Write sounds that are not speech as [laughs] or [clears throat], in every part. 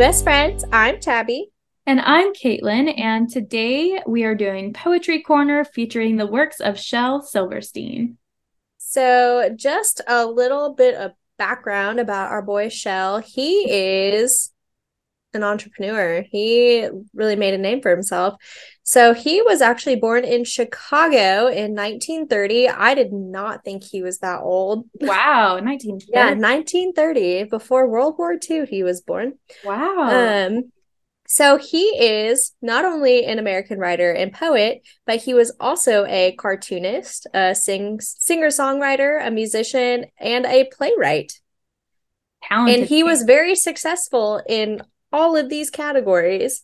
best friends. I'm Tabby. And I'm Caitlin, and today we are doing Poetry Corner featuring the works of Shel Silverstein. So, just a little bit of background about our boy Shel. He is an entrepreneur. He really made a name for himself. So he was actually born in Chicago in 1930. I did not think he was that old. [laughs] Wow, 1930. yeah, 1930 before World War II he was born. Wow. Um so he is not only an American writer and poet, but he was also a cartoonist, a sing singer-songwriter, a musician, and a playwright. Talented and he was very successful in all of these categories.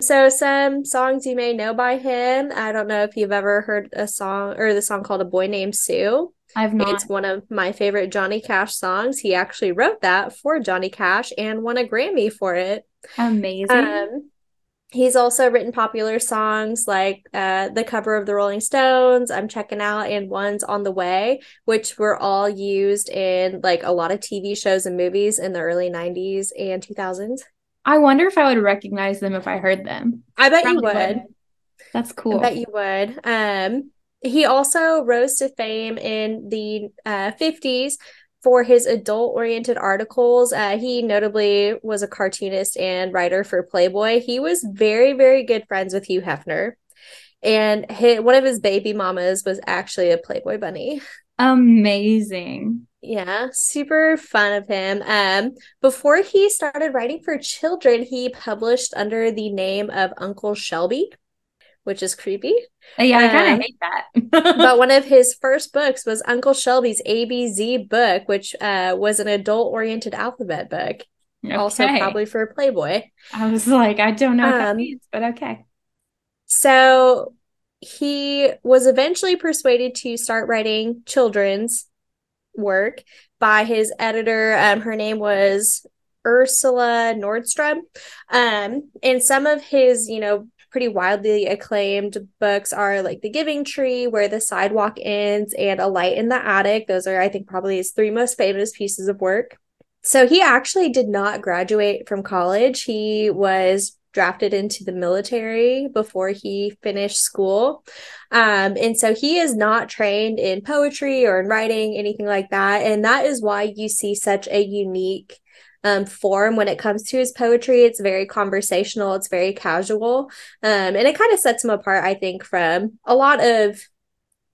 So some songs you may know by him. I don't know if you've ever heard a song or the song called A Boy Named Sue. I've not. It's one of my favorite Johnny Cash songs. He actually wrote that for Johnny Cash and won a Grammy for it. Amazing. Um, he's also written popular songs like uh, the cover of the Rolling Stones, I'm Checking Out, and One's on the Way, which were all used in like a lot of TV shows and movies in the early 90s and 2000s. I wonder if I would recognize them if I heard them. I bet Probably you would. That's cool. I bet you would. Um, he also rose to fame in the uh, 50s for his adult oriented articles. Uh, he notably was a cartoonist and writer for Playboy. He was very, very good friends with Hugh Hefner. And his, one of his baby mamas was actually a Playboy bunny. [laughs] Amazing. Yeah, super fun of him. Um, before he started writing for children, he published under the name of Uncle Shelby, which is creepy. Uh, Yeah, I kind Um, of hate that. [laughs] but one of [laughs] his first books was Uncle Shelby's ABZ book, which uh, was an adult oriented alphabet book, also probably for Playboy. I was like, I don't know what that Um, means, but okay. So he was eventually persuaded to start writing children's work by his editor. Um, her name was Ursula Nordstrom. Um, and some of his, you know, pretty widely acclaimed books are like The Giving Tree, Where the Sidewalk Ends, and A Light in the Attic. Those are, I think, probably his three most famous pieces of work. So he actually did not graduate from college. He was drafted into the military before he finished school. Um, and so he is not trained in poetry or in writing, anything like that. And that is why you see such a unique um, form when it comes to his poetry. It's very conversational, it's very casual. Um, and it kind of sets him apart, I think, from a lot of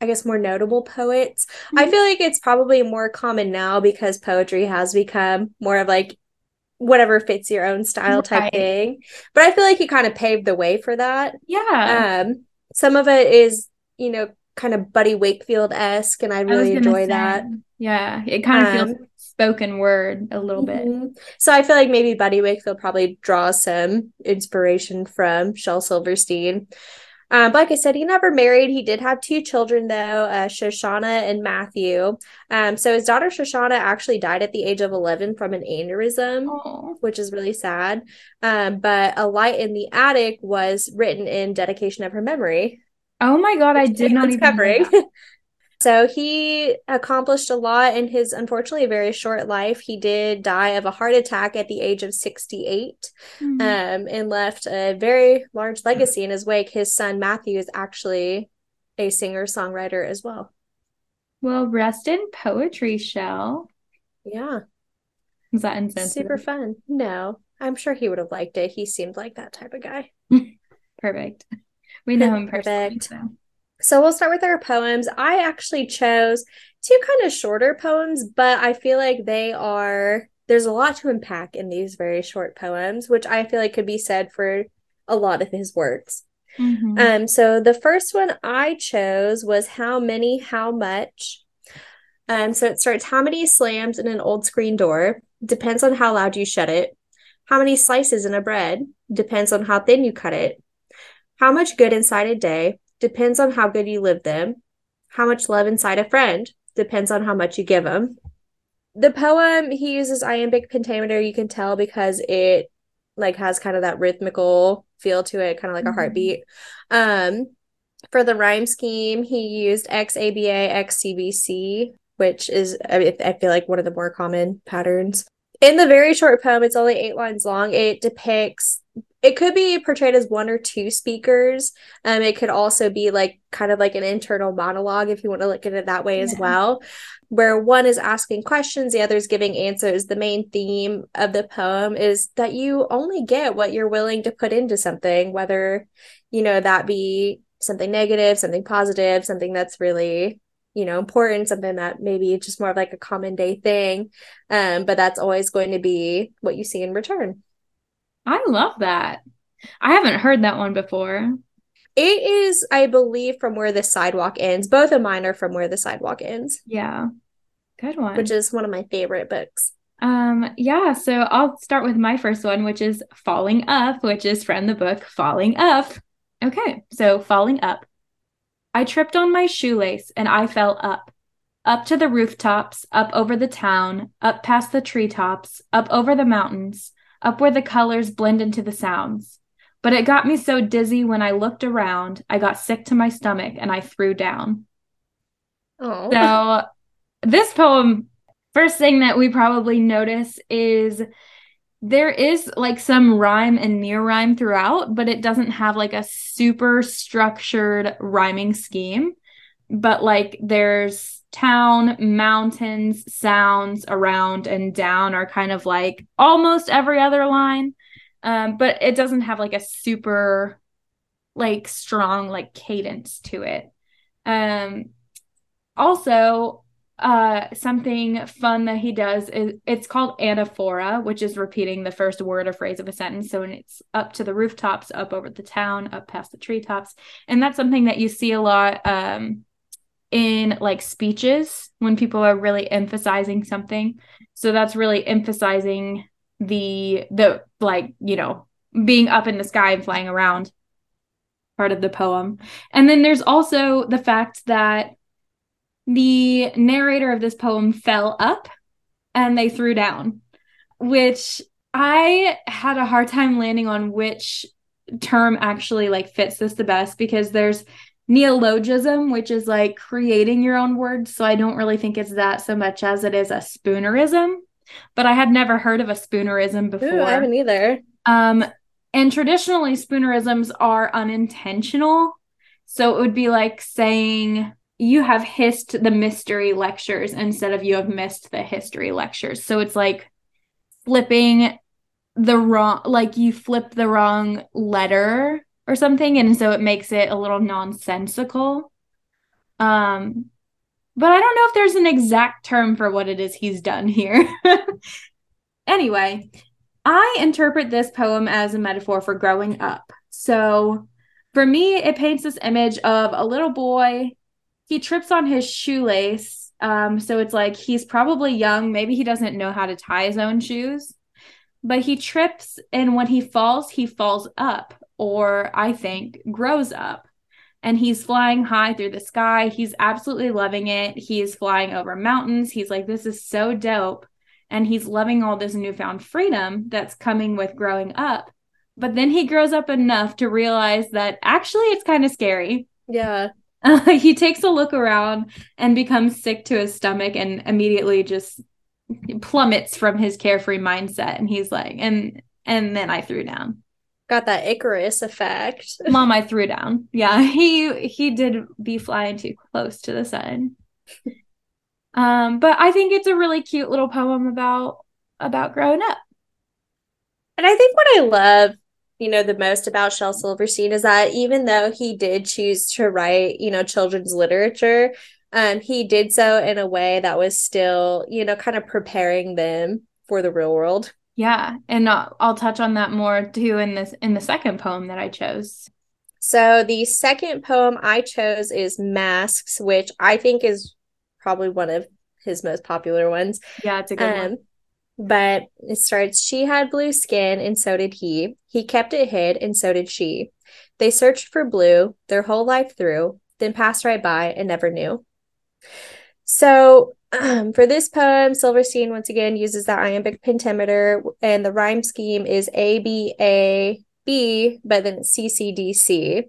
I guess more notable poets. I Mhm. feel like it's probably more common now because poetry has become more of like whatever fits your own style type Right. thing. But I feel like he kind of paved the way for that. Yeah. Um, some of it is, you know, kind of Buddy Wakefield esque, and I I really gonna enjoy say, that. Yeah, it kind of feels Um, spoken word a little bit. Mhm. So I feel like maybe Buddy Wakefield probably draws some inspiration from Shel Silverstein. Um, like I said, he never married. He did have two children though, uh, Shoshana and Matthew. Um, so his daughter Shoshana actually died at the age of 11 from an aneurysm, Oh, which is really sad. Um, but A Light in the Attic was written in dedication of her memory. oh my God, I did not even covering. [laughs] So he accomplished a lot in his unfortunately very short life. He did die of a heart attack at the age of 68 Hmm. um, and left a very large legacy in his wake. His son Matthew is actually a singer songwriter as well. Well, rest in poetry, Shel. Yeah, Is that insensitive? super fun. No, I'm sure he would have liked it. He seemed like that type of guy. [laughs] Perfect. We know him personally, Perfect. so. So we'll start with our poems. I actually chose two kind of shorter poems, but I feel like they are there's a lot to unpack in these very short poems, which I feel like could be said for a lot of his works. Mhm. Um, so the first one I chose was How Many, How Much. Um, so it starts How many slams in an old screen door? Depends on how loud you shut it. How many slices in a bread? Depends on how thin you cut it. How much good inside a day? Depends on how good you live them. How much love inside a friend? Depends on how much you give them. The poem he uses iambic pentameter, you can tell because it like has kind of that rhythmical feel to it, kind of like a Mhm. heartbeat. Um, for the rhyme scheme, he used XABA, XCBC, which is I, I feel like one of the more common patterns. in the very short poem, it's only eight lines long. It depicts it could be portrayed as one or two speakers. Um, it could also be like kind of like an internal monologue if you want to look at it that way yeah. as well, where one is asking questions, the other is giving answers. The main theme of the poem is that you only get what you're willing to put into something, whether you know that be something negative, something positive, something that's really you know important something that maybe just more of like a common day thing um but that's always going to be what you see in return I love that. I haven't heard that one before. It is, I believe, from where the sidewalk ends. Both of mine are from where the sidewalk ends. Yeah. Good one. Which is one of my favorite books. Um, yeah, so I'll start with my first one, which is Falling Up, which is from the book Falling Up. Okay, so Falling Up. I tripped on my shoelace and I fell up. Up to the rooftops, up over the town, up past the treetops, up over the mountains, up where the colors blend into the sounds. But it got me so dizzy when I looked around, I got sick to my stomach and I threw down. Oh. So, this poem, first thing that we probably notice is there is like some rhyme and near rhyme throughout, but it doesn't have like a super structured rhyming scheme. But like there's town, mountains, sounds around and down are kind of like almost every other line. Um, but it doesn't have like a super like strong like cadence to it. Um also uh something fun that he does is it's called anaphora which is repeating the first word or phrase of a sentence so when it's up to the rooftops up over the town up past the treetops and that's something that you see a lot um in like speeches when people are really emphasizing something. So that's really emphasizing the the like, you know, being up in the sky and flying around part of the poem. And then there's also the fact that the narrator of this poem fell up and they threw down, which I had a hard time landing on which term actually like fits this the best because there's neologism, which is like creating your own words. So I don't really think it's that so much as it is a spoonerism. But I had never heard of a spoonerism before. Ooh, I haven't either. Um, and traditionally, spoonerisms are unintentional. So it would be like saying you have hissed the mystery lectures instead of you have missed the history lectures. So it's like flipping the wrong, like you flip the wrong letter or something and so it makes it a little nonsensical. Um but i don't know if there's an exact term for what it is he's done here. [laughs] Anyway i interpret this poem as a metaphor for growing up. So for me it paints this image of a little boy he trips on his shoelace um so it's like he's probably young maybe he doesn't know how to tie his own shoes but he trips and when he falls he falls up or I think grows up. And he's flying high through the sky. He's absolutely loving it. He's flying over mountains. He's like, this is so dope. And he's loving all this newfound freedom that's coming with growing up. But then he grows up enough to realize that actually it's kind of scary. Yeah. Uh, [laughs] he takes a look around and becomes sick to his stomach and immediately just plummets from his carefree mindset. And he's like, and and then I threw down got that Icarus effect. [laughs] Mom, I threw down. Yeah, [laughs] he he did be flying too close to the sun. um, but I think it's a really cute little poem about about growing up. And I think what I love, you know, the most about Shel Silverstein is that even though he did choose to write, you know, children's literature, um, he did so in a way that was still, you know, kind of preparing them for the real world. Yeah, and I'll, I'll touch on that more too in this in the second poem that I chose. So the second poem I chose is Masks, which I think is probably one of his most popular ones. Yeah, it's a good um, one. But it starts She had blue skin, and so did he. He kept it hid, and so did she. They searched for blue their whole life through, then passed right by and never knew. So um, [clears throat] for this poem, Silverstein once again uses the iambic pentameter, and the rhyme scheme is A B A B, but then C C D C.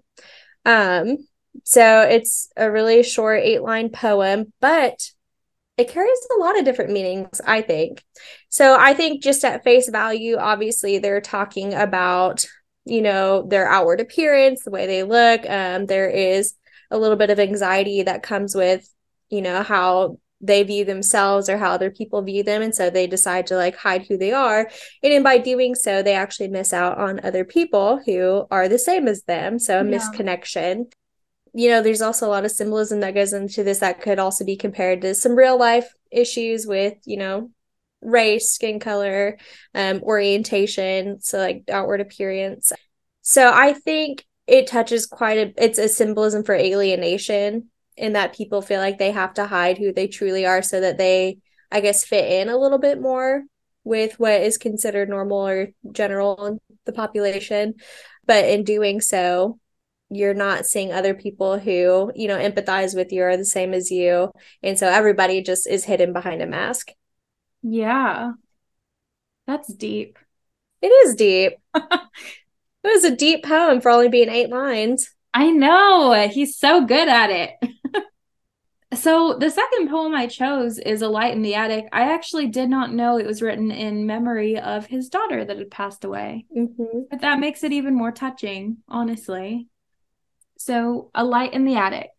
Um, so it's a really short eight line poem, but it carries a lot of different meanings, I think. So I think just at face value, obviously they're talking about, you know, their outward appearance, the way they look. Um, there is a little bit of anxiety that comes with, you know, how they view themselves or how other people view them. And so they decide to like hide who they are. And then by doing so, they actually miss out on other people who are the same as them. So a yeah. misconnection you know, there's also a lot of symbolism that goes into this that could also be compared to some real life issues with, you know, race, skin color, um, orientation, so like outward appearance. So I think it touches quite a it's a symbolism for alienation in that people feel like they have to hide who they truly are so that they I guess fit in a little bit more with what is considered normal or general in the population. But in doing so, you're not seeing other people who you know empathize with you or the same as you. And so everybody just is hidden behind a mask. Yeah. That's deep. It is deep. [laughs] It was a deep poem for only being eight lines. I know. He's so good at it so the second poem i chose is a light in the attic i actually did not know it was written in memory of his daughter that had passed away mm-hmm. but that makes it even more touching honestly so, a light in the attic.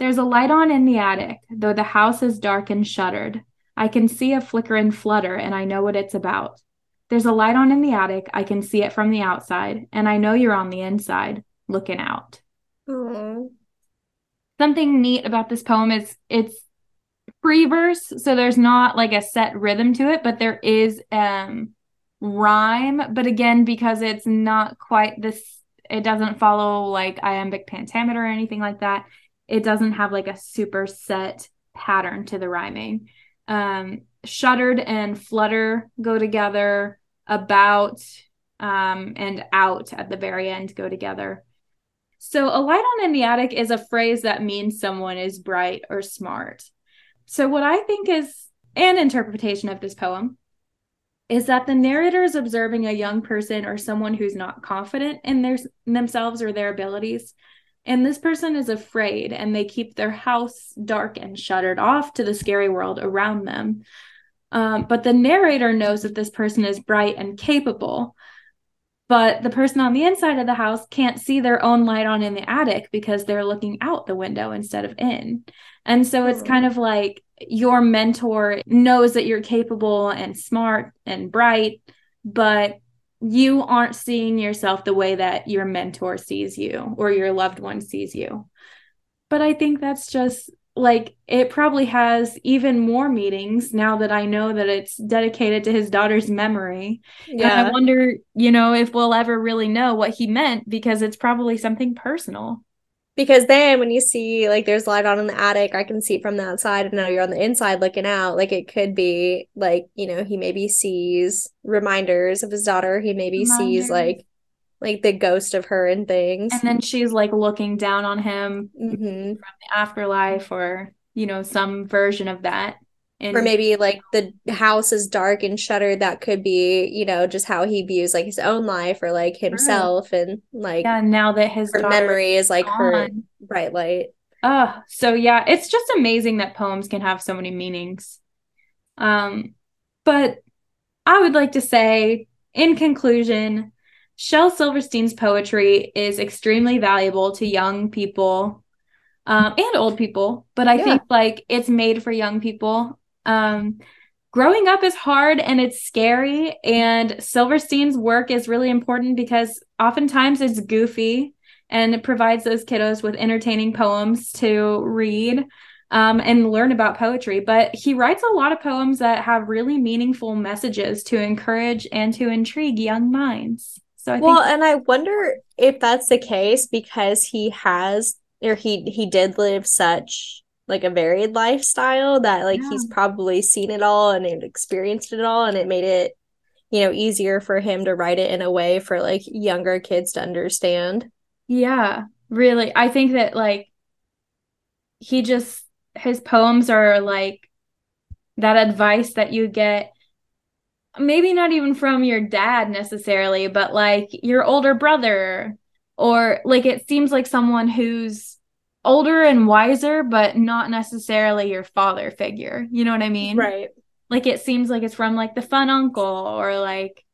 There's a light on in the attic, though the house is dark and shuttered. I can see a flicker and flutter, and I know what it's about. There's a light on in the attic. I can see it from the outside, and I know you're on the inside, looking out. Aww. Something neat about this poem is it's free verse, so there's not like a set rhythm to it, but there is um rhyme. But again, because it's not quite this it doesn't follow like iambic pentameter or anything like that. It doesn't have like a super set pattern to the rhyming. Um, shuttered and flutter go together. About um, and out at the very end go together. So, a light on in the attic is a phrase that means someone is bright or smart. So, what I think is an interpretation of this poem is that the narrator is observing a young person or someone who's not confident in their themselves or their abilities. And this person is afraid and they keep their house dark and shuttered off to the scary world around them. Um, but the narrator knows that this person is bright and capable but the person on the inside of the house can't see their own light on in the attic because they're looking out the window instead of in and so it's hmm. kind of like your mentor knows that you're capable and smart and bright, but you aren't seeing yourself the way that your mentor sees you or your loved one sees you. But I think that's just like it probably has even more meetings now that I know that it's dedicated to his daughter's memory. Yeah. And I wonder, you know, if we'll ever really know what he meant because it's probably something personal because then when you see like there's light on in the attic i can see it from the outside and now you're on the inside looking out like it could be like you know he maybe sees reminders of his daughter he maybe reminders. sees like like the ghost of her and things. And then she's like looking down on him mm-hmm. from the afterlife or you know some version of that. And or maybe like the house is dark and shuttered. That could be you know just how he views like his own life or like himself and like yeah now that his memory is like gone. her bright light. Oh so yeah it's just amazing that poems can have so many meanings. Um but i would like to say in conclusion shel silverstein's poetry is extremely valuable to young people um, and old people, but I yeah. think like it's made for young people. Um, growing up is hard and it's scary. And Silverstein's work is really important because oftentimes it's goofy and it provides those kiddos with entertaining poems to read um, and learn about poetry. But he writes a lot of poems that have really meaningful messages to encourage and to intrigue young minds. So I well, and I wonder if that's the case because he has or he he did live such like a varied lifestyle that like yeah. he's probably seen it all and experienced it all and it made it you know easier for him to write it in a way for like younger kids to understand yeah really i think that like he just his poems are like that advice that you get maybe not even from your dad necessarily but like your older brother or like it seems like someone who's older and wiser, but not necessarily your father figure. You know what I mean? Right. Like it seems like it's from like the fun uncle or like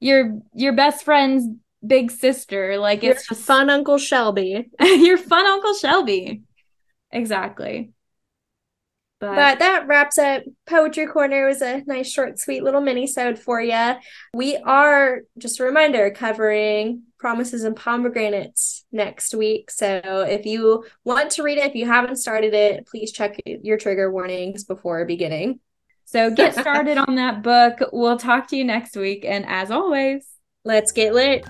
your your best friend's big sister. Like Your it's just fun Uncle Shelby. [laughs] your fun Uncle Shelby. Exactly. But, But that wraps up Poetry Corner. It was a nice, short, sweet little mini-sode for you. We are, just a reminder, covering Promises and Pomegranates next week. So if you want to read it, if you haven't started it, please check your trigger warnings before beginning. so get [laughs] started on that book. We'll talk to you next week. And as always, Let's get lit.